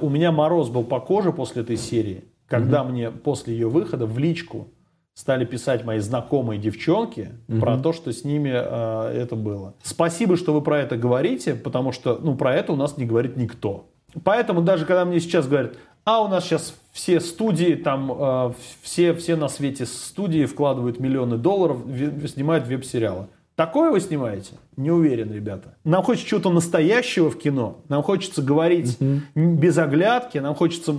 У меня мороз был по коже после этой серии, когда угу. мне после ее выхода в личку стали писать мои знакомые девчонки угу. про то, что с ними э, это было. Спасибо, что вы про это говорите, потому что ну, про это у нас не говорит никто. Поэтому даже когда мне сейчас говорят, а у нас сейчас все студии, там э, все, все на свете студии вкладывают миллионы долларов, снимают веб-сериалы. Такое вы снимаете? Не уверен, ребята. Нам хочется чего-то настоящего в кино. Нам хочется говорить uh без оглядки. Нам хочется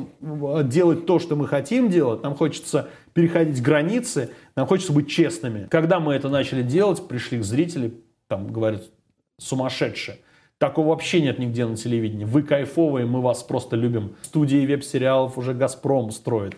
делать то, что мы хотим делать. Нам хочется переходить границы. Нам хочется быть честными. Когда мы это начали делать, пришли к зрителям, там говорят, сумасшедшие. Такого вообще нет нигде на телевидении. Вы кайфовые, мы вас просто любим. Студии веб-сериалов уже «Газпром» строит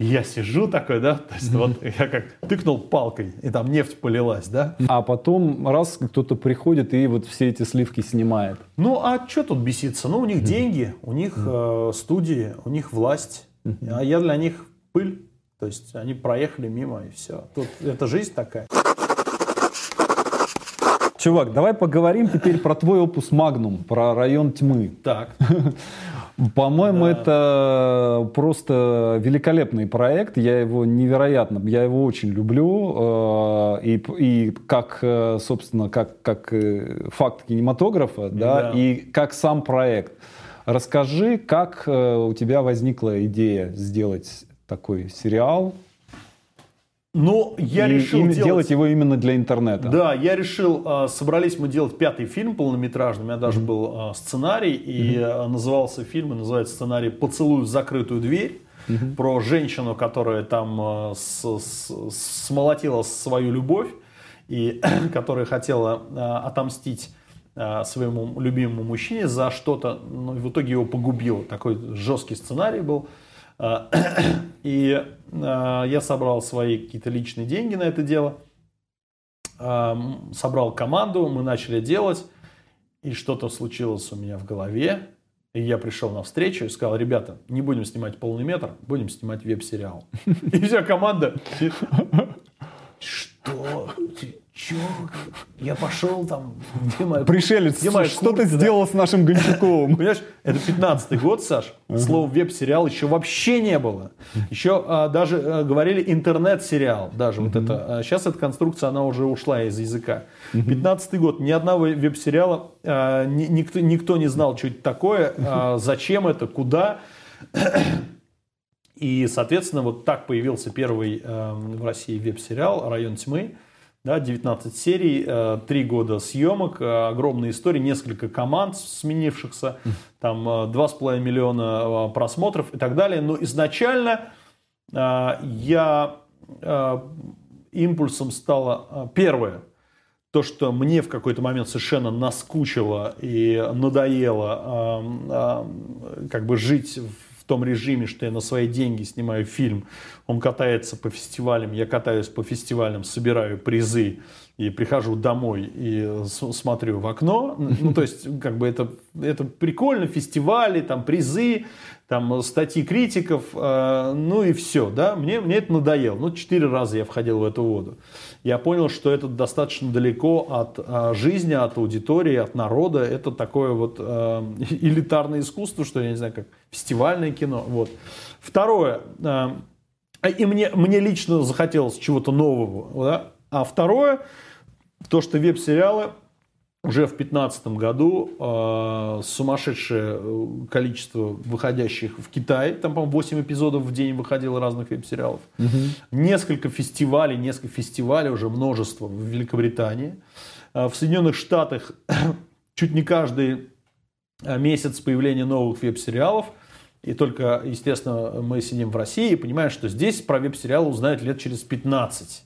я сижу такой, да, то есть вот я как тыкнул палкой, и там нефть полилась, да. А потом раз кто-то приходит и вот все эти сливки снимает. Ну, а что тут беситься? Ну, у них деньги, у них э, студии, у них власть, а я для них пыль. То есть они проехали мимо и все. Тут это жизнь такая. Чувак, давай поговорим теперь про твой опус Магнум, про район тьмы. Так. По-моему, да. это просто великолепный проект. Я его невероятно, я его очень люблю. Э, и, и как, э, собственно, как, как э, факт кинематографа, да, да, и как сам проект. Расскажи, как у тебя возникла идея сделать такой сериал, но я и, решил делать... делать его именно для интернета. Да, я решил, а, собрались мы делать пятый фильм полнометражный, у меня даже был а, сценарий, и mm-hmm. назывался фильм, называется сценарий «Поцелуй в закрытую дверь», mm-hmm. про женщину, которая там с, с, смолотила свою любовь, и которая хотела отомстить своему любимому мужчине за что-то, но в итоге его погубила. Такой жесткий сценарий был. И а, я собрал свои какие-то личные деньги на это дело, а, собрал команду, мы начали делать, и что-то случилось у меня в голове. И я пришел на встречу и сказал, ребята, не будем снимать полный метр, будем снимать веб-сериал. И вся команда, что? Чё? Я пошел там, где моя... Пришелец, где моя что ты сделал с нашим Гончаковым? Понимаешь, это 15-й год, Саш. Слова веб-сериал еще вообще не было. Еще а, даже а, говорили интернет-сериал. Даже вот это. А сейчас эта конструкция, она уже ушла из языка. 15-й год. Ни одного веб-сериала а, ни, никто, никто не знал, что это такое, а, зачем это, куда. И, соответственно, вот так появился первый э, в России веб-сериал «Район тьмы». Да, 19 серий, э, 3 года съемок, э, огромная история, несколько команд сменившихся, там э, 2,5 миллиона э, просмотров и так далее. Но изначально э, я э, импульсом стало э, первое, то, что мне в какой-то момент совершенно наскучило и надоело э, э, как бы жить в том режиме, что я на свои деньги снимаю фильм, он катается по фестивалям, я катаюсь по фестивалям, собираю призы и прихожу домой и смотрю в окно. Ну, то есть, как бы это, это прикольно, фестивали, там призы, там статьи критиков, э, ну и все, да, мне, мне это надоело. Ну, четыре раза я входил в эту воду. Я понял, что это достаточно далеко от э, жизни, от аудитории, от народа. Это такое вот э, элитарное искусство, что я не знаю, как фестивальное кино. Вот. Второе, э, и мне, мне лично захотелось чего-то нового, да? А второе, то, что веб-сериалы уже в 2015 году э, сумасшедшее э, количество выходящих в Китае. Там, по-моему, 8 эпизодов в день выходило разных веб-сериалов. Угу. Несколько фестивалей, несколько фестивалей, уже множество в Великобритании. Э, в Соединенных Штатах чуть не каждый э, месяц появления новых веб-сериалов. И только, естественно, мы сидим в России и понимаем, что здесь про веб-сериалы узнают лет через 15.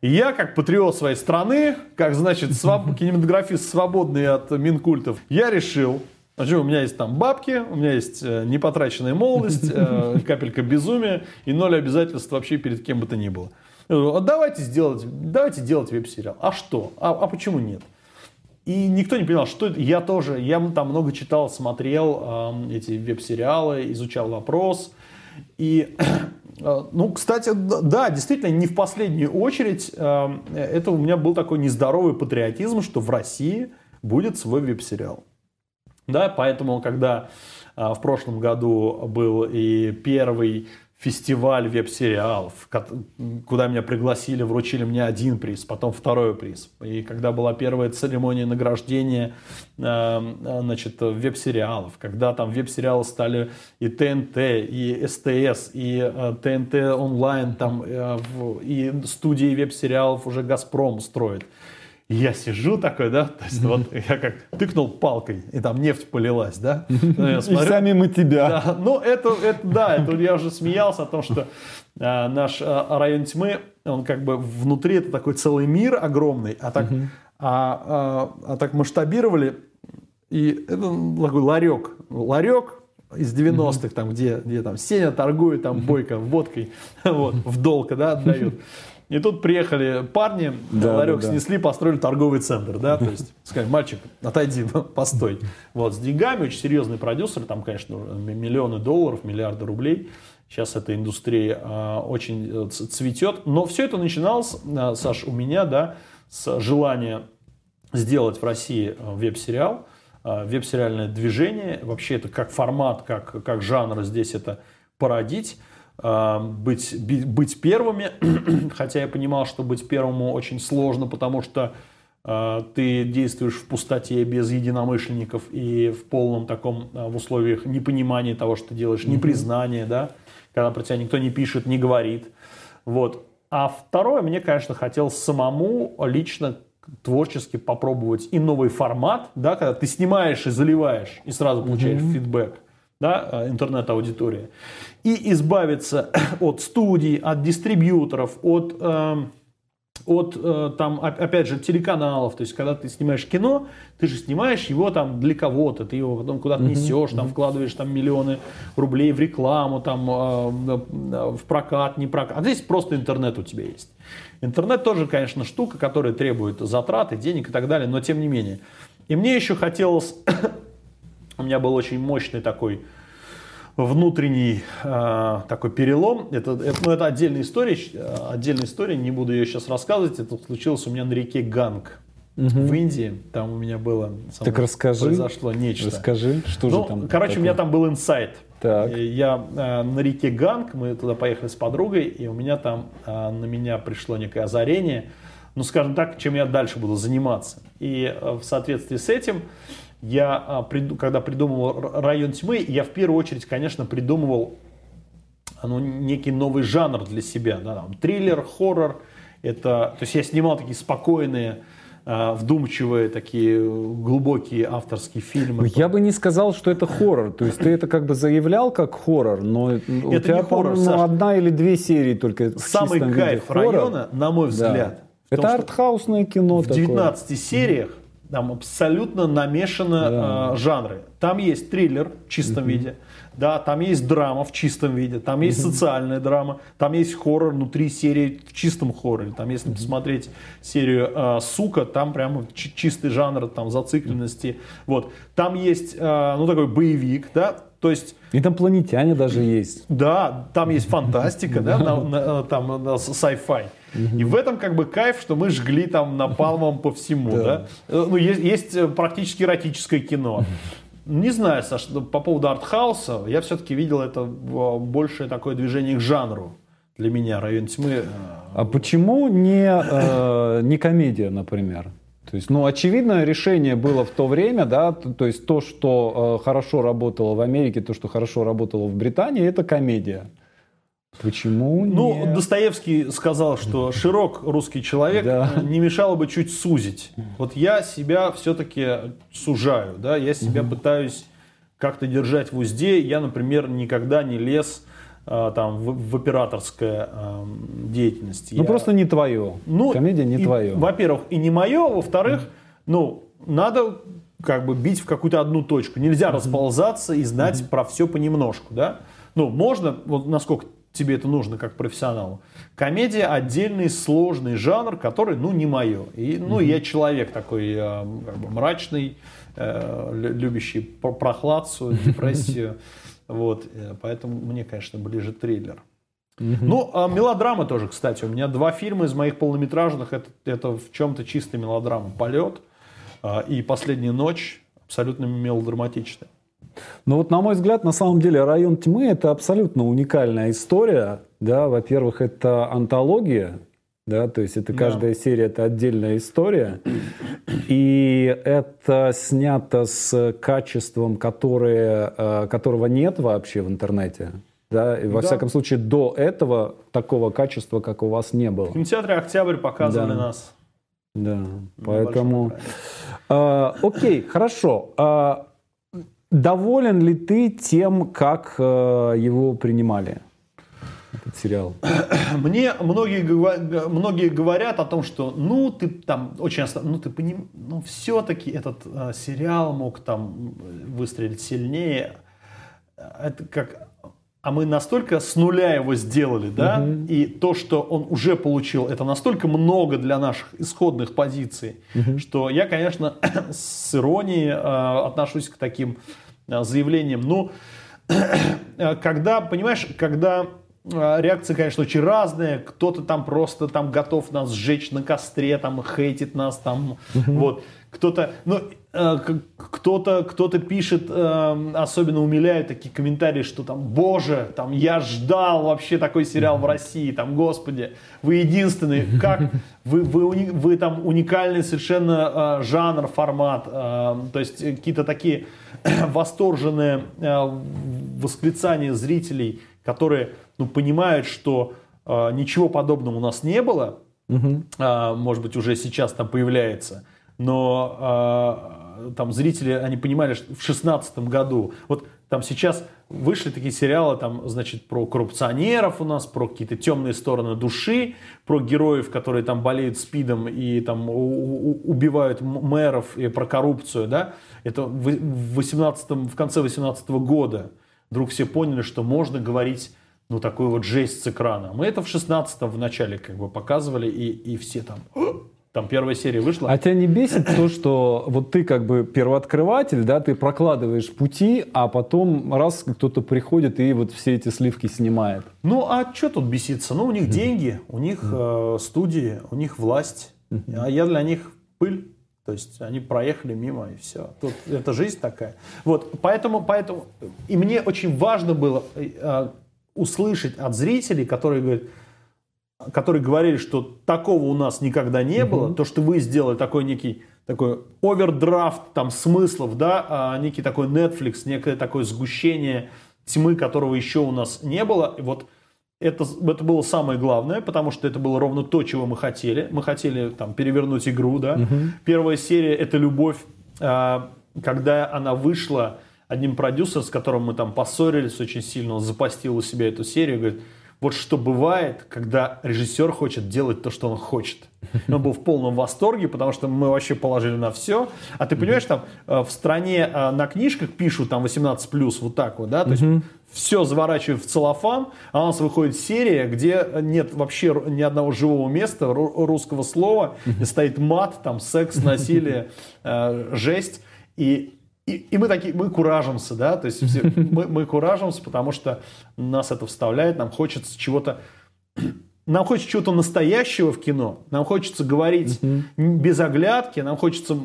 И я, как патриот своей страны, как, значит, своб... кинематографист, свободный от Минкультов, я решил, Значит, у меня есть там бабки, у меня есть э, непотраченная молодость, э, капелька безумия и ноль обязательств вообще перед кем бы то ни было. А давайте сделать, давайте делать веб-сериал. А что? А, а почему нет? И никто не понимал, что это. Я тоже, я там много читал, смотрел э, эти веб-сериалы, изучал вопрос. И ну, кстати, да, действительно, не в последнюю очередь, э, это у меня был такой нездоровый патриотизм, что в России будет свой веб-сериал. Да, поэтому, когда А, в прошлом году был и первый фестиваль веб-сериалов, куда меня пригласили, вручили мне один приз, потом второй приз. И когда была первая церемония награждения э, значит, веб-сериалов, когда там веб-сериалы стали и ТНТ, и СТС, и э, ТНТ онлайн, там, э, и студии веб-сериалов уже Газпром строит я сижу такой, да, то есть вот я как тыкнул палкой, и там нефть полилась, да. Ну, смотрю, и сами мы тебя. Да, ну, это, это, да, это я уже смеялся о том, что а, наш а, район тьмы, он как бы внутри это такой целый мир огромный, а так, а, а, а так масштабировали, и это такой ларек, ларек, из 90-х, там, где, где там Сеня торгует там бойко водкой, вот, в долг, да, отдают. И тут приехали парни, да, ларек да, да. снесли, построили торговый центр, да, то есть сказали, мальчик, отойди, постой. Вот, с деньгами, очень серьезный продюсер, там, конечно, миллионы долларов, миллиарды рублей. Сейчас эта индустрия э, очень цветет. Но все это начиналось, э, Саш, у меня, да, с желания сделать в России э, веб-сериал, э, веб-сериальное движение. Вообще это как формат, как, как жанр здесь это породить. А, быть, быть первыми, хотя я понимал, что быть первым очень сложно, потому что э, ты действуешь в пустоте без единомышленников и в полном таком, э, в условиях непонимания того, что ты делаешь, непризнания, да, когда про тебя никто не пишет, не говорит. Вот. А второе, мне, конечно, хотелось самому лично творчески попробовать и новый формат, да, когда ты снимаешь и заливаешь, и сразу получаешь mm-hmm. фидбэк да, интернет-аудитории и избавиться от студий, от дистрибьюторов, от, э, от э, там, опять же, телеканалов. То есть, когда ты снимаешь кино, ты же снимаешь его там для кого-то, ты его потом куда-то несешь, там, вкладываешь там миллионы рублей в рекламу, там, э, в прокат, не прокат. А здесь просто интернет у тебя есть. Интернет тоже, конечно, штука, которая требует затраты, денег и так далее, но тем не менее. И мне еще хотелось, у меня был очень мощный такой внутренний э, такой перелом. Это, это, ну, это отдельная история, отдельная история, не буду ее сейчас рассказывать. Это случилось у меня на реке Ганг. Угу. В Индии, там у меня было так расскажи, произошло нечто. Расскажи, что ну, же там. Короче, такое? у меня там был инсайт. Так. Я э, на реке Ганг, мы туда поехали с подругой, и у меня там э, на меня пришло некое озарение. Ну, скажем так, чем я дальше буду заниматься. И э, в соответствии с этим я, а, когда придумывал район тьмы, я в первую очередь, конечно, придумывал ну, некий новый жанр для себя. Да, там, триллер, хоррор. Это, то есть я снимал такие спокойные, а, вдумчивые, такие глубокие авторские фильмы. Ну, я бы не сказал, что это хоррор. То есть ты это как бы заявлял как хоррор, но это у тебя, не хоррор, Саша. одна или две серии только Самый кайф района, на мой взгляд. Да. Это артхаусное кино В такое. 19 сериях там абсолютно намешаны да. э, жанры. Там есть триллер в чистом uh-huh. виде, да, там есть драма в чистом виде, там есть uh-huh. социальная драма, там есть хоррор внутри серии в чистом хорроре. Там, если uh-huh. посмотреть серию э, Сука, там прямо чистый жанр там зацикленности. Uh-huh. Вот, там есть, э, ну такой боевик, да, то есть... И там планетяне даже есть. Да, там есть фантастика, да, там sci-fi. И в этом как бы кайф, что мы жгли там напалмом по всему, да. Ну, есть, есть э, практически эротическое кино. Не знаю, Саш, ну, по поводу артхауса, я все-таки видел это большее такое движение к жанру для меня, район тьмы. Э, а почему не, э, не комедия, например? То есть, ну, очевидное решение было в то время, да, то, то есть то, что э, хорошо работало в Америке, то, что хорошо работало в Британии, это комедия. Почему Ну, нет? Достоевский сказал, что широк русский человек да. не мешало бы чуть сузить. Вот я себя все-таки сужаю, да, я себя угу. пытаюсь как-то держать в узде. Я, например, никогда не лез а, там в, в операторская э, деятельность. Ну я... просто не твое. Ну, Комедия не и, твое. Во-первых, и не мое, во-вторых, mm. ну надо как бы бить в какую-то одну точку. Нельзя mm-hmm. расползаться и знать mm-hmm. про все понемножку, да. Ну можно, вот насколько тебе это нужно как профессионалу. Комедия отдельный сложный жанр, который, ну, не мое. И, ну, mm-hmm. я человек такой э, как бы мрачный, э, любящий прохладцу, депрессию. Вот, э, поэтому мне, конечно, ближе триллер. Mm-hmm. Ну, а мелодрама тоже, кстати. У меня два фильма из моих полнометражных. Это, это в чем-то чистая мелодрама. «Полет» и «Последняя ночь» абсолютно мелодраматичная. Ну вот, на мой взгляд, на самом деле «Район тьмы» — это абсолютно уникальная история. Да, во-первых, это антология, да, то есть это каждая да. серия это отдельная история, и это снято с качеством, которое, э, которого нет вообще в интернете. Да, и во да. всяком случае до этого такого качества, как у вас не было. В кинотеатре «Октябрь» показывали да. нас. Да, поэтому... А, окей, хорошо. А, доволен ли ты тем, как а, его принимали? этот сериал? Мне многие, многие говорят о том, что ну ты там очень ну ты поним, ну все-таки этот э, сериал мог там выстрелить сильнее. Это как а мы настолько с нуля его сделали, да, угу. и то, что он уже получил, это настолько много для наших исходных позиций, угу. что я, конечно, с иронией э, отношусь к таким э, заявлениям. Ну, э, когда, понимаешь, когда э, реакции, конечно, очень разные. Кто-то там просто там готов нас сжечь на костре, там хейтит нас, там угу. вот. Кто-то, ну, кто-то кто-то пишет, э, особенно умиляют такие комментарии, что там, боже, там я ждал вообще такой сериал в России, там, господи, вы единственный, как вы вы вы там уникальный совершенно э, жанр, формат, то есть какие-то такие восторженные восклицания зрителей, которые, ну, понимают, что ничего подобного у нас не было, может быть уже сейчас там появляется, но там зрители, они понимали, что в шестнадцатом году, вот там сейчас вышли такие сериалы, там, значит, про коррупционеров у нас, про какие-то темные стороны души, про героев, которые там болеют спидом и там убивают мэров, и про коррупцию, да, это в, 18 в конце 18 года вдруг все поняли, что можно говорить ну, такую вот жесть с экрана. Мы это в 16-м в начале как бы показывали, и, и все там там первая серия вышла. А тебя не бесит то, что вот ты как бы первооткрыватель, да, ты прокладываешь пути, а потом раз кто-то приходит и вот все эти сливки снимает? Ну, а что тут беситься? Ну, у них деньги, у них э, студии, у них власть, а я для них пыль. То есть они проехали мимо и все. Тут это жизнь такая. Вот, поэтому, поэтому и мне очень важно было э, услышать от зрителей, которые говорят, которые говорили, что такого у нас никогда не угу. было, то, что вы сделали такой некий такой овердрафт там смыслов, да, а, некий такой Netflix, некое такое сгущение тьмы, которого еще у нас не было. И вот это, это было самое главное, потому что это было ровно то, чего мы хотели. Мы хотели там перевернуть игру, да. Угу. Первая серия это любовь, а, когда она вышла, одним продюсером, с которым мы там поссорились очень сильно, он запостил у себя эту серию, говорит, вот что бывает, когда режиссер хочет делать то, что он хочет. Он был в полном восторге, потому что мы вообще положили на все. А ты понимаешь, там э, в стране э, на книжках пишут там 18 плюс вот так вот, да, то есть все заворачивают в целлофан, а у нас выходит серия, где нет вообще ни одного живого места, русского слова, и стоит мат, там секс, насилие, э, жесть. И и, и мы такие, мы куражимся, да, то есть все, мы, мы куражимся, потому что нас это вставляет, нам хочется чего-то, нам хочется чего-то настоящего в кино, нам хочется говорить uh без оглядки, нам хочется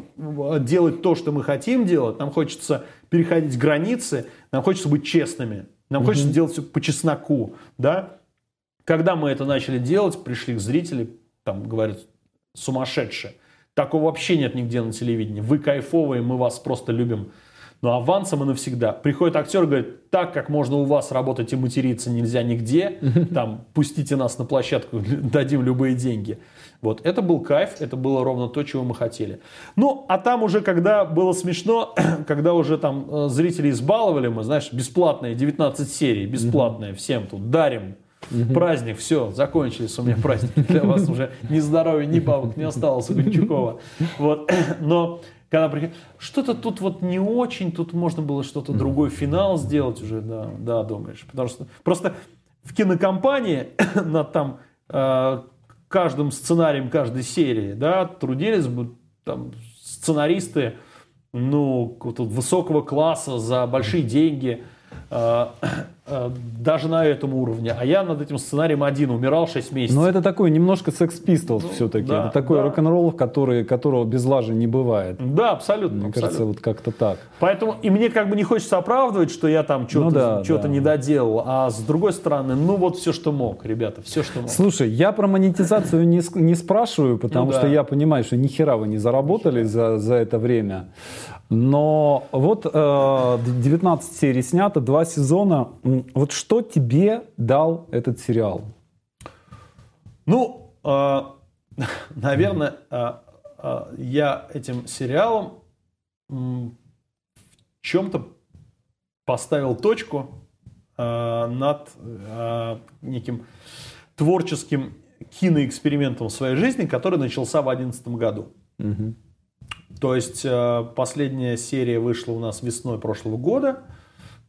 делать то, что мы хотим делать, нам хочется переходить границы, нам хочется быть честными, нам uh хочется делать все по чесноку, да. Когда мы это начали делать, пришли к зрители, там говорят, сумасшедшие. Такого вообще нет нигде на телевидении. Вы кайфовые, мы вас просто любим. Но авансом и навсегда. Приходит актер и говорит, так как можно у вас работать и материться нельзя нигде, там, пустите нас на площадку, дадим любые деньги. Вот, это был кайф, это было ровно то, чего мы хотели. Ну, а там уже, когда было смешно, когда уже там э, зрители избаловали мы, знаешь, бесплатные, 19 серий, бесплатные, всем тут дарим, Угу. Праздник, все, закончились у меня праздники. Для вас уже ни здоровья, ни бабок не осталось у Гончукова. Вот. Но когда приходит, что-то тут вот не очень, тут можно было что-то другой финал сделать уже, да, да, думаешь. Потому что просто в кинокомпании над там э, каждым сценарием каждой серии, да, трудились бы там сценаристы, ну, высокого класса за большие деньги. Э, э, даже на этом уровне. А я над этим сценарием один умирал 6 месяцев. Но это такой немножко Sex Pistols Ну, все-таки. да, это такой да. рок-н-ролл, который, которого без лажи не бывает. Да, абсолютно. Мне абсолютно. кажется, вот как-то так. Поэтому и мне как бы не хочется оправдывать, что я там что-то Ну да, что-то да. не доделал. А с другой стороны, ну вот все, что мог, ребята, все, что мог. Слушай, я про монетизацию не, не спрашиваю, потому Ну да. что я понимаю, что ни хера вы не заработали за, за это время. Но вот э, 19 серий снято, два сезона. Вот что тебе дал этот сериал? Ну, э, наверное, э, э, я этим сериалом в чем-то поставил точку э, над э, неким творческим киноэкспериментом в своей жизни, который начался в 2011 году. Мгм. То есть э, последняя серия вышла у нас весной прошлого года,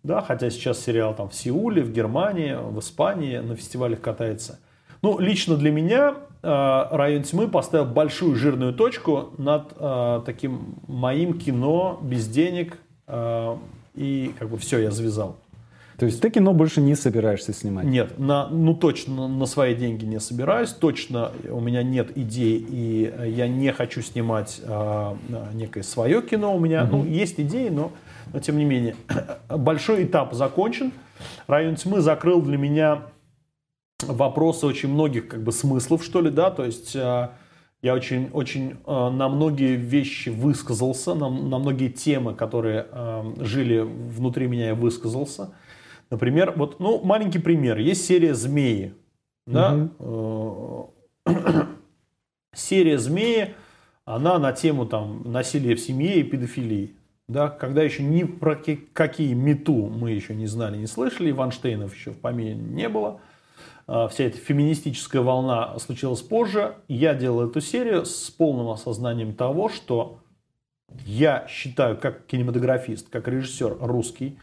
да, хотя сейчас сериал там в Сеуле, в Германии, в Испании на фестивалях катается. Ну, лично для меня э, «Район тьмы» поставил большую жирную точку над э, таким моим кино без денег, э, и как бы все, я завязал. То есть ты кино больше не собираешься снимать? Нет, на, ну точно на свои деньги не собираюсь, точно у меня нет идей, и э, я не хочу снимать а, некое свое кино. У меня ну, есть идеи, но, но тем не менее. Большой этап закончен. Район тьмы закрыл для меня вопросы очень многих как бы смыслов, что ли, да, то есть а, я очень, очень а, на многие вещи высказался, на, на многие темы, которые а, жили внутри меня, я высказался. Например, вот, ну, маленький пример. Есть серия «Змеи». Да? Э, Серия «Змеи», она на тему там, насилия в семье и педофилии. Да? Когда еще ни про ки- какие мету мы еще не знали, не слышали, Ванштейнов еще в помине не было. А, Вся эта феминистическая волна случилась позже. Я делал эту серию с полным осознанием того, что я считаю, как кинематографист, как режиссер русский,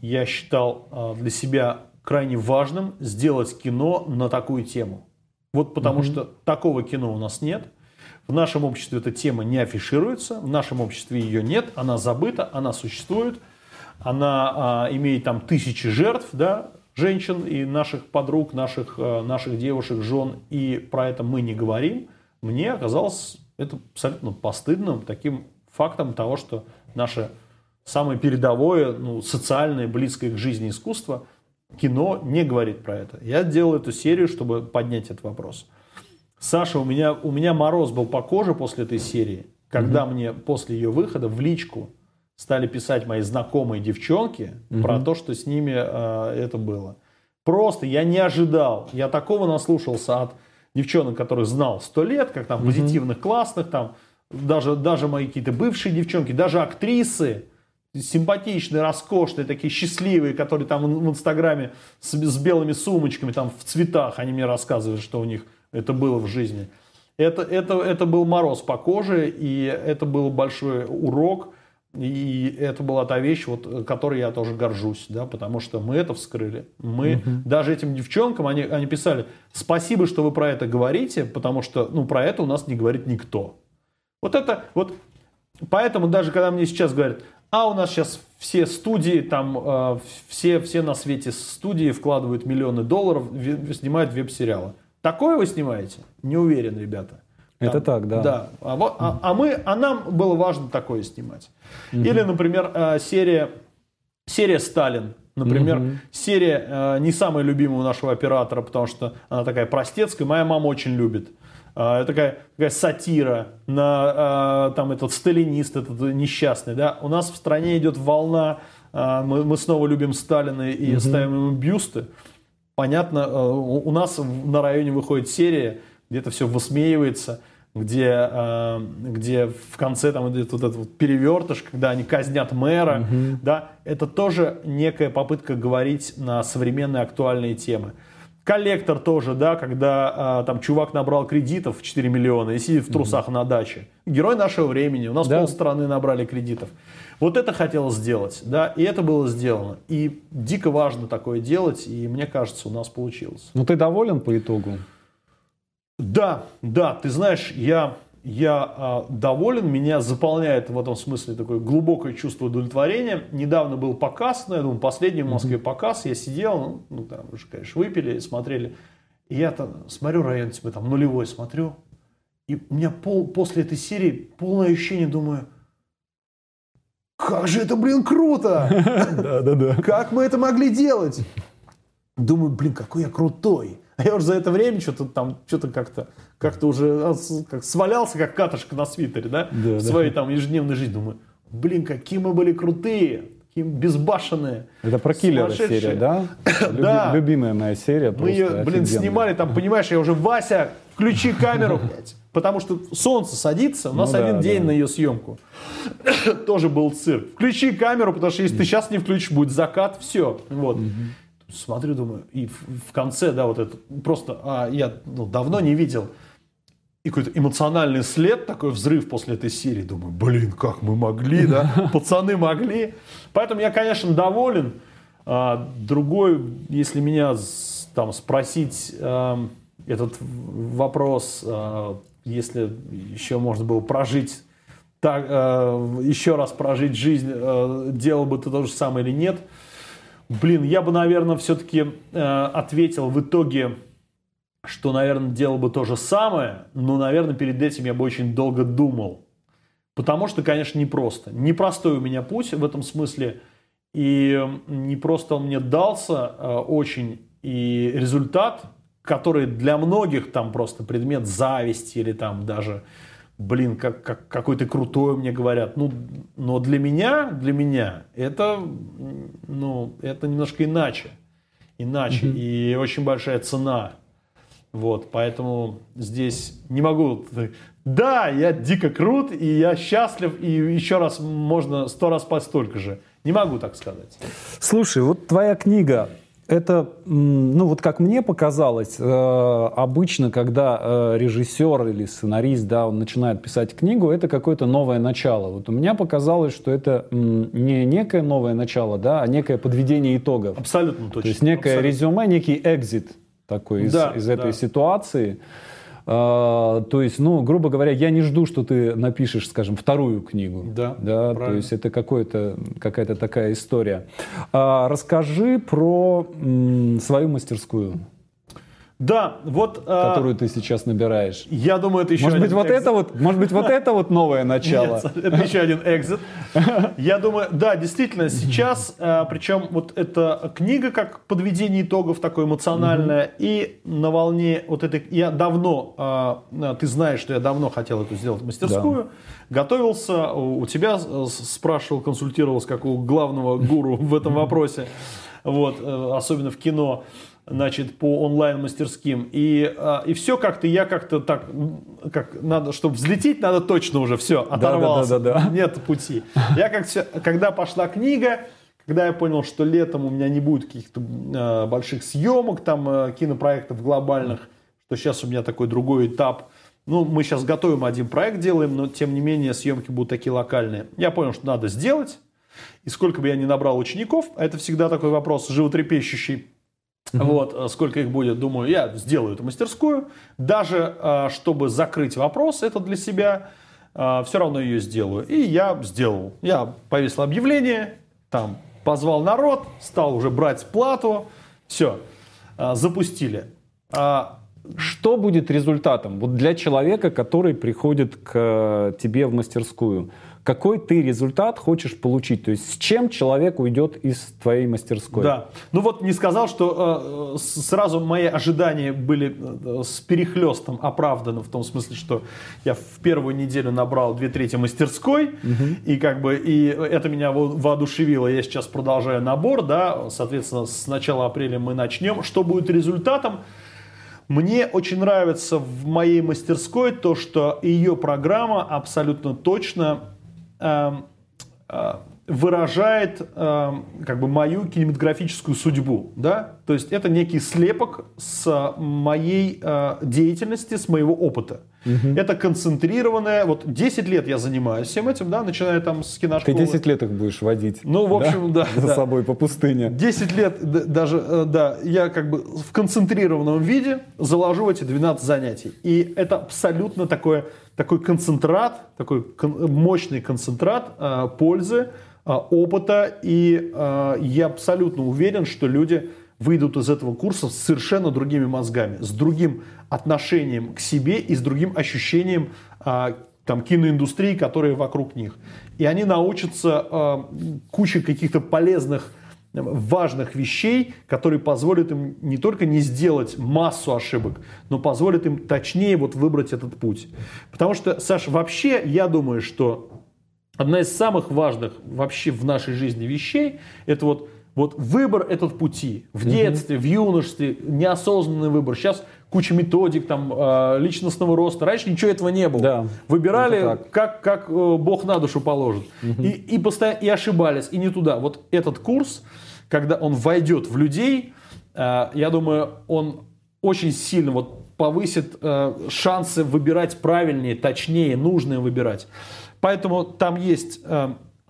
я считал а, для себя крайне важным сделать кино на такую тему. Вот потому что такого кино у нас нет. В нашем обществе эта тема не афишируется, в нашем обществе ее нет, она забыта, она существует, она а, имеет там тысячи жертв, да, женщин и наших подруг, наших, а, наших девушек, жен, и про это мы не говорим. Мне оказалось это абсолютно постыдным таким фактом того, что наше самое передовое, ну, социальное, близкое к жизни искусство, кино не говорит про это. Я делал эту серию, чтобы поднять этот вопрос. Саша, у меня, у меня мороз был по коже после этой серии, когда мне после ее выхода в личку стали писать мои знакомые девчонки про то, что с ними э, это было. Просто я не ожидал. Я такого наслушался от девчонок, которых знал сто лет, как там позитивных, классных, там даже, даже мои какие-то бывшие девчонки, даже актрисы, симпатичные, роскошные, такие счастливые, которые там в Инстаграме с, с белыми сумочками, там в цветах, они мне рассказывают, что у них это было в жизни. Это, это, это был мороз по коже, и это был большой урок, и это была та вещь, вот, которой я тоже горжусь, да, потому что мы это вскрыли. Мы даже этим девчонкам, они, они писали, спасибо, что вы про это говорите, потому что, ну, про это у нас не говорит никто. Вот это, вот, поэтому даже когда мне сейчас говорят, а у нас сейчас все студии, там, э, все, все на свете студии вкладывают миллионы долларов, ве- снимают веб-сериалы. Такое вы снимаете? Не уверен, ребята. Это так, да. Да. А, вот- а- а мы, а нам было важно такое снимать. Или, например, э, серия, серия Сталин. Например, серия э, не самая любимая у нашего оператора, потому что она такая простецкая. Моя мама очень любит. Это такая, такая сатира на э, там этот сталинист, этот несчастный. Да? У нас в стране идет волна. э, мы, мы снова любим Сталина и ставим ему бюсты. Понятно, у нас на районе выходит серия, где это все высмеивается, где, где в конце там идет вот этот вот перевертыш, когда они казнят мэра, да, это тоже некая попытка говорить на современные актуальные темы. Коллектор тоже, да, когда э, там чувак набрал кредитов в 4 миллиона и сидит в трусах на даче. Герой нашего времени. У нас Да. полстраны набрали кредитов. Вот это хотелось сделать, да, и это было сделано. И дико важно такое делать, и мне кажется, у нас получилось. Ну ты доволен по итогу? Да, да, ты знаешь, я, я э, доволен, меня заполняет в этом смысле такое глубокое чувство удовлетворения. Недавно был показ, ну, я думаю, последний в Москве показ, я сидел, ну, ну там уже, конечно, выпили, смотрели. И я там смотрю район типа там нулевой смотрю, и у меня пол, после этой серии полное ощущение, думаю, как же это, блин, круто! Да, да, да. Как мы это могли делать? Думаю, блин, какой я крутой. А я уже за это время что-то там, что-то как-то, как-то уже а, как свалялся, как катышка на свитере, да? Да, в своей там ежедневной жизни. Думаю, блин, какие мы были крутые, какие безбашенные. Это про киллера серия, да? Люби- Да. Любимая моя серия. Мы ее, блин, офигенная. снимали, там, понимаешь, я уже, Вася, включи камеру, блядь. Потому что солнце садится, у нас Ну да, один день да. на ее съемку. Тоже был цирк. Включи камеру, потому что если ты сейчас не включишь, будет закат, все. Вот. Смотрю, думаю, и в, в конце, да, вот это просто, а, я ну, давно не видел. И какой-то эмоциональный след, такой взрыв после этой серии. Думаю, блин, как мы могли, да? Пацаны могли. Поэтому я, конечно, доволен. А, другой, если меня там спросить ам, этот вопрос, а, если еще можно было прожить так, а, еще раз прожить жизнь, а, делал бы ты то же самое или нет? Блин, я бы, наверное, все-таки ответил в итоге, что, наверное, делал бы то же самое, но, наверное, перед этим я бы очень долго думал. Потому что, конечно, непросто. Непростой у меня путь в этом смысле. И не просто он мне дался э, очень. И результат, который для многих там просто предмет зависти или там даже, блин, как, как, какой ты крутой, мне говорят. Ну, но для меня, для меня это, ну, это немножко иначе. Иначе. И очень большая цена. Вот, поэтому здесь не могу. Да, я дико крут, и я счастлив, и еще раз можно сто раз спать столько же. Не могу так сказать. Слушай, вот твоя книга, это, ну вот как мне показалось, э, обычно, когда э, режиссер или сценарист, да, он начинает писать книгу, это какое-то новое начало. Вот у меня показалось, что это не некое новое начало, да, а некое подведение итогов. Абсолютно точно. То есть некое Абсолютно. резюме, некий экзит такой из, Да, из этой да. ситуации. А, то есть, ну, грубо говоря, я не жду, что ты напишешь, скажем, вторую книгу. Да, да то правильно. есть это какое-то, какая-то такая история. А, расскажи про м, свою мастерскую, Да, вот... а, которую ты сейчас набираешь. Я думаю, это еще Может быть, один вот экзит. это вот, может быть, вот это вот новое начало. Нет, это еще один экзит. Я думаю, да, действительно, сейчас, э, причем вот эта книга как подведение итогов такое эмоциональное, и на волне вот этой... Я давно, э, ты знаешь, что я давно хотел эту сделать мастерскую, готовился, у тебя э, спрашивал, консультировался, как у главного гуру в этом вопросе, вот, э, особенно в кино значит, по онлайн-мастерским. И, а, и все как-то, я как-то так, как надо, чтобы взлететь, надо точно уже все, оторвался. да-да-да. Нет пути. Я как всё- когда пошла книга, когда я понял, что летом у меня не будет каких-то э, больших съемок, там, э, кинопроектов глобальных, что сейчас у меня такой другой этап. Ну, мы сейчас готовим один проект, делаем, но тем не менее съемки будут такие локальные. Я понял, что надо сделать. И сколько бы я ни набрал учеников, а это всегда такой вопрос животрепещущий, вот, э, сколько их будет, думаю, я сделаю эту мастерскую. Даже э, чтобы закрыть вопрос, это для себя, все равно ее сделаю. И я сделал. Я повесил объявление, там позвал народ, стал уже брать плату, все, запустили. А, Что будет результатом вот для человека, который приходит к э, тебе в мастерскую? Какой ты результат хочешь получить? То есть с чем человек уйдет из твоей мастерской? Да. Ну вот не сказал, что э, с- сразу мои ожидания были э, с перехлестом оправданы в том смысле, что я в первую неделю набрал две трети мастерской, и как бы и это меня во- воодушевило. Я сейчас продолжаю набор, да, соответственно, с начала апреля мы начнем. Что будет результатом? Мне очень нравится в моей мастерской то, что ее программа абсолютно точно э, выражает эм, как бы мою кинематографическую судьбу, да, то есть это некий слепок с моей э, деятельности, с моего опыта. Угу. Это концентрированное, вот 10 лет я занимаюсь всем этим, да, начиная там с киношколы. Ты 10 лет их будешь водить. Ну, в общем, да. да За да. собой по пустыне. 10 лет даже, э, да, я как бы в концентрированном виде заложу эти 12 занятий. И это абсолютно такое, такой концентрат, такой кон, мощный концентрат э, пользы, э, опыта. И э, я абсолютно уверен, что люди выйдут из этого курса с совершенно другими мозгами, с другим отношением к себе и с другим ощущением а, там, киноиндустрии, которая вокруг них. И они научатся а, куче каких-то полезных важных вещей, которые позволят им не только не сделать массу ошибок, но позволят им точнее вот выбрать этот путь. Потому что, Саш, вообще я думаю, что одна из самых важных вообще в нашей жизни вещей, это вот вот выбор этот пути в детстве, в юношестве, неосознанный выбор. Сейчас куча методик там э, личностного роста. Раньше ничего этого не было. Да, Выбирали, как, как э, Бог на душу положит. Угу. И, и, постоянно, и ошибались, и не туда. Вот этот курс, когда он войдет в людей, э, я думаю, он очень сильно вот повысит э, шансы выбирать правильнее, точнее, нужное выбирать. Поэтому там есть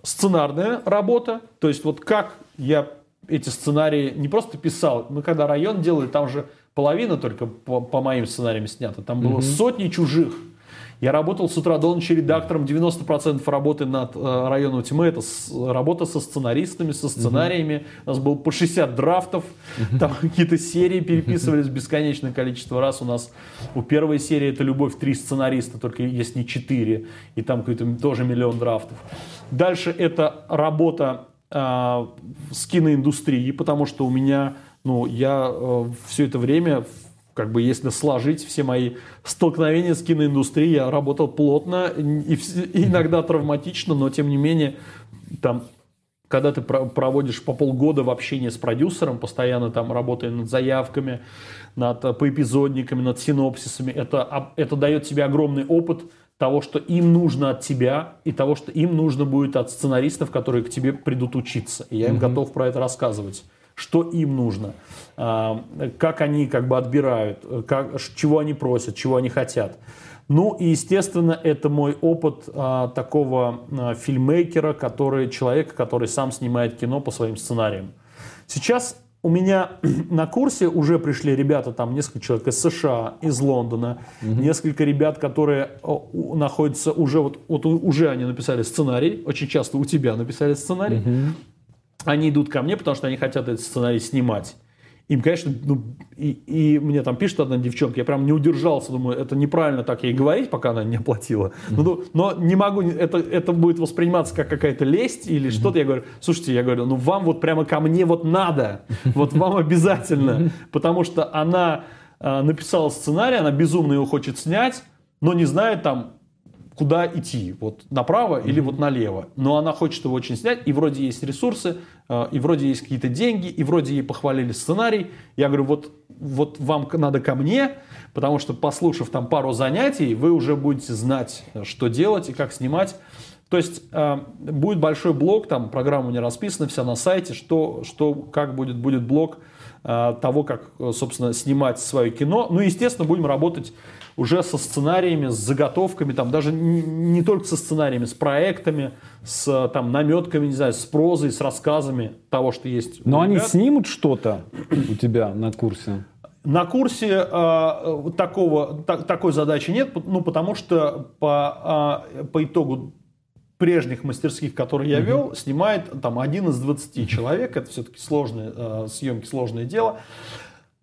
сценарная работа, то есть вот как я эти сценарии не просто писал, мы когда район делали, там же половина только по, по моим сценариям снята, там было mm-hmm. сотни чужих. Я работал с утра до ночи редактором, 90% работы над э, районом тьмы, это с, работа со сценаристами, со сценариями. Mm-hmm. У нас было по 60 драфтов, mm-hmm. там какие-то серии переписывались бесконечное количество раз. У нас у первой серии это «Любовь» три сценариста, только есть не четыре, и там какой-то тоже миллион драфтов. Дальше это работа э, с киноиндустрией, потому что у меня, ну, я э, все это время, как бы если сложить все мои столкновения с киноиндустрией, я работал плотно и, и иногда травматично, но тем не менее, там, когда ты проводишь по полгода в общении с продюсером, постоянно там работая над заявками, над э, поэпизодниками, над синопсисами, это, это дает тебе огромный опыт того, что им нужно от тебя, и того, что им нужно будет от сценаристов, которые к тебе придут учиться. И я им mm-hmm. готов про это рассказывать. Что им нужно, а, как они как бы отбирают, как, чего они просят, чего они хотят. Ну и, естественно, это мой опыт а, такого а, фильммейкера, который, человека, который сам снимает кино по своим сценариям. Сейчас у меня на курсе уже пришли ребята, там несколько человек из США, из Лондона, угу. несколько ребят, которые находятся уже, вот, вот уже они написали сценарий, очень часто у тебя написали сценарий. Угу. Они идут ко мне, потому что они хотят этот сценарий снимать. Им, конечно, ну, и, и мне там пишет одна девчонка, я прям не удержался, думаю, это неправильно так ей говорить, пока она не оплатила. Mm-hmm. Ну, но не могу, это, это будет восприниматься как какая-то лесть или mm-hmm. что-то. Я говорю, слушайте, я говорю, ну вам вот прямо ко мне вот надо, вот вам обязательно, потому что она э, написала сценарий, она безумно его хочет снять, но не знает там, куда идти, вот направо mm-hmm. или вот налево. Но она хочет его очень снять, и вроде есть ресурсы, э, и вроде есть какие-то деньги, и вроде ей похвалили сценарий. Я говорю, вот, вот вам надо ко мне, потому что послушав там пару занятий, вы уже будете знать, что делать и как снимать. То есть э, будет большой блок, там программа меня расписана, вся на сайте, что, что как будет, будет блок э, того, как, собственно, снимать свое кино. Ну, естественно, будем работать уже со сценариями, с заготовками, там даже не только со сценариями, с проектами, с там наметками, не знаю, с прозой, с рассказами того, что есть. Но они снимут что-то у тебя на курсе? На курсе э, такого, та, такой задачи нет, ну потому что по, э, по итогу прежних мастерских, которые я вел, снимает там один из 20 человек. Это все-таки сложные э, съемки, сложное дело.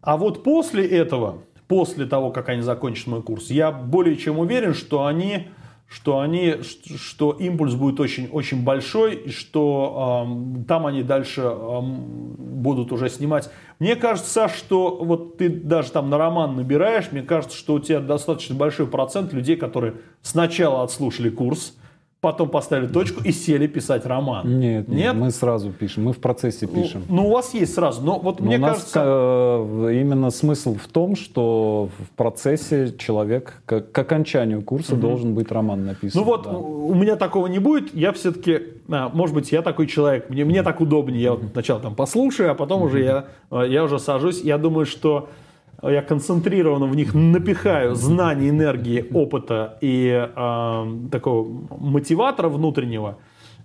А вот после этого после того, как они закончат мой курс, я более чем уверен, что они, что они, что импульс будет очень, очень большой, и что э, там они дальше э, будут уже снимать. Мне кажется, что вот ты даже там на роман набираешь, мне кажется, что у тебя достаточно большой процент людей, которые сначала отслушали курс, потом поставили точку и сели писать роман. Нет, нет, мы сразу пишем, мы в процессе ну, пишем. Ну, ну у вас есть сразу, но вот но мне у нас кажется... Э, именно смысл в том, что в процессе человек к, к окончанию курса угу. должен быть роман написан. Ну вот, да. у меня такого не будет, я все-таки, а, может быть, я такой человек, мне, мне так удобнее, я вот сначала там послушаю, а потом угу. уже я, я уже сажусь, я думаю, что я концентрированно в них напихаю знаний, энергии, опыта и э, такого мотиватора внутреннего,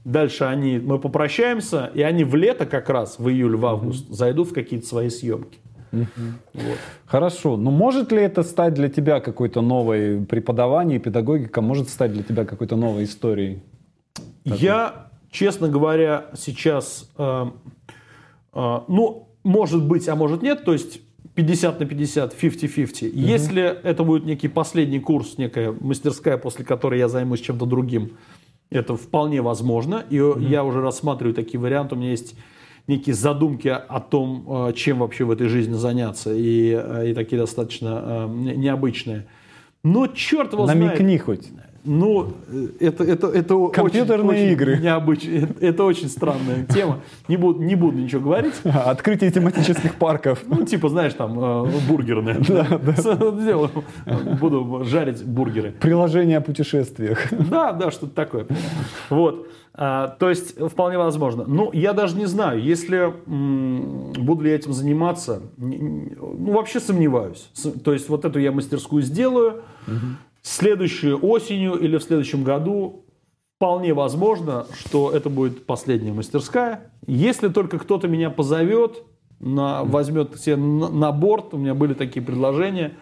дальше они, мы попрощаемся, и они в лето как раз, в июль, в август, зайдут в какие-то свои съемки. Вот. Хорошо. Но может ли это стать для тебя какой-то новой преподавание, педагогика, может стать для тебя какой-то новой историей? Я, честно говоря, сейчас, э, э, ну, может быть, а может нет, то есть 50 на 50, 50-50. Угу. Если это будет некий последний курс, некая мастерская, после которой я займусь чем-то другим, это вполне возможно. И угу. я уже рассматриваю такие варианты. У меня есть некие задумки о том, э, чем вообще в этой жизни заняться, и, э, и такие достаточно э, необычные. Но черт его Намекни знает. Намекни хоть. Ну, это, это, это Компьютерные очень, игры. Очень необычно. Это очень странная тема. Не буду, не буду ничего говорить. Открытие тематических парков. Ну, типа, знаешь, там, э, бургерные. Да, да. Буду жарить бургеры. Приложение о путешествиях. Да, да, что-то такое. Вот. А, то есть, вполне возможно. Ну, я даже не знаю, если м, буду ли я этим заниматься, ну, вообще сомневаюсь. То есть, вот эту я мастерскую сделаю, угу следующую осенью или в следующем году вполне возможно, что это будет последняя мастерская. Если только кто-то меня позовет, на, возьмет все на, на борт, у меня были такие предложения,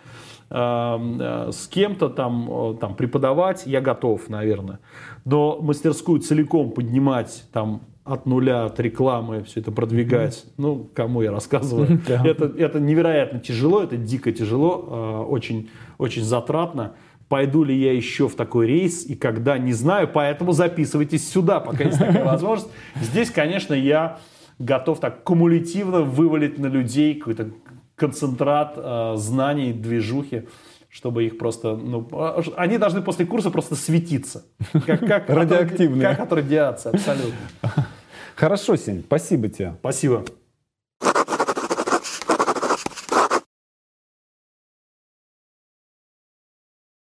э, э, с кем-то там, э, там преподавать, я готов, наверное. Но мастерскую целиком поднимать там от нуля, от рекламы, все это продвигать, mm-hmm. ну, кому я рассказываю, это, это невероятно тяжело, это дико тяжело, э, очень, очень затратно. Пойду ли я еще в такой рейс и когда, не знаю, поэтому записывайтесь сюда, пока есть такая возможность. Здесь, конечно, я готов так кумулятивно вывалить на людей какой-то концентрат э, знаний, движухи, чтобы их просто, ну, а, они должны после курса просто светиться. Как, как, Радиоактивные. Как от радиации, абсолютно. Хорошо, Сень, спасибо тебе. Спасибо.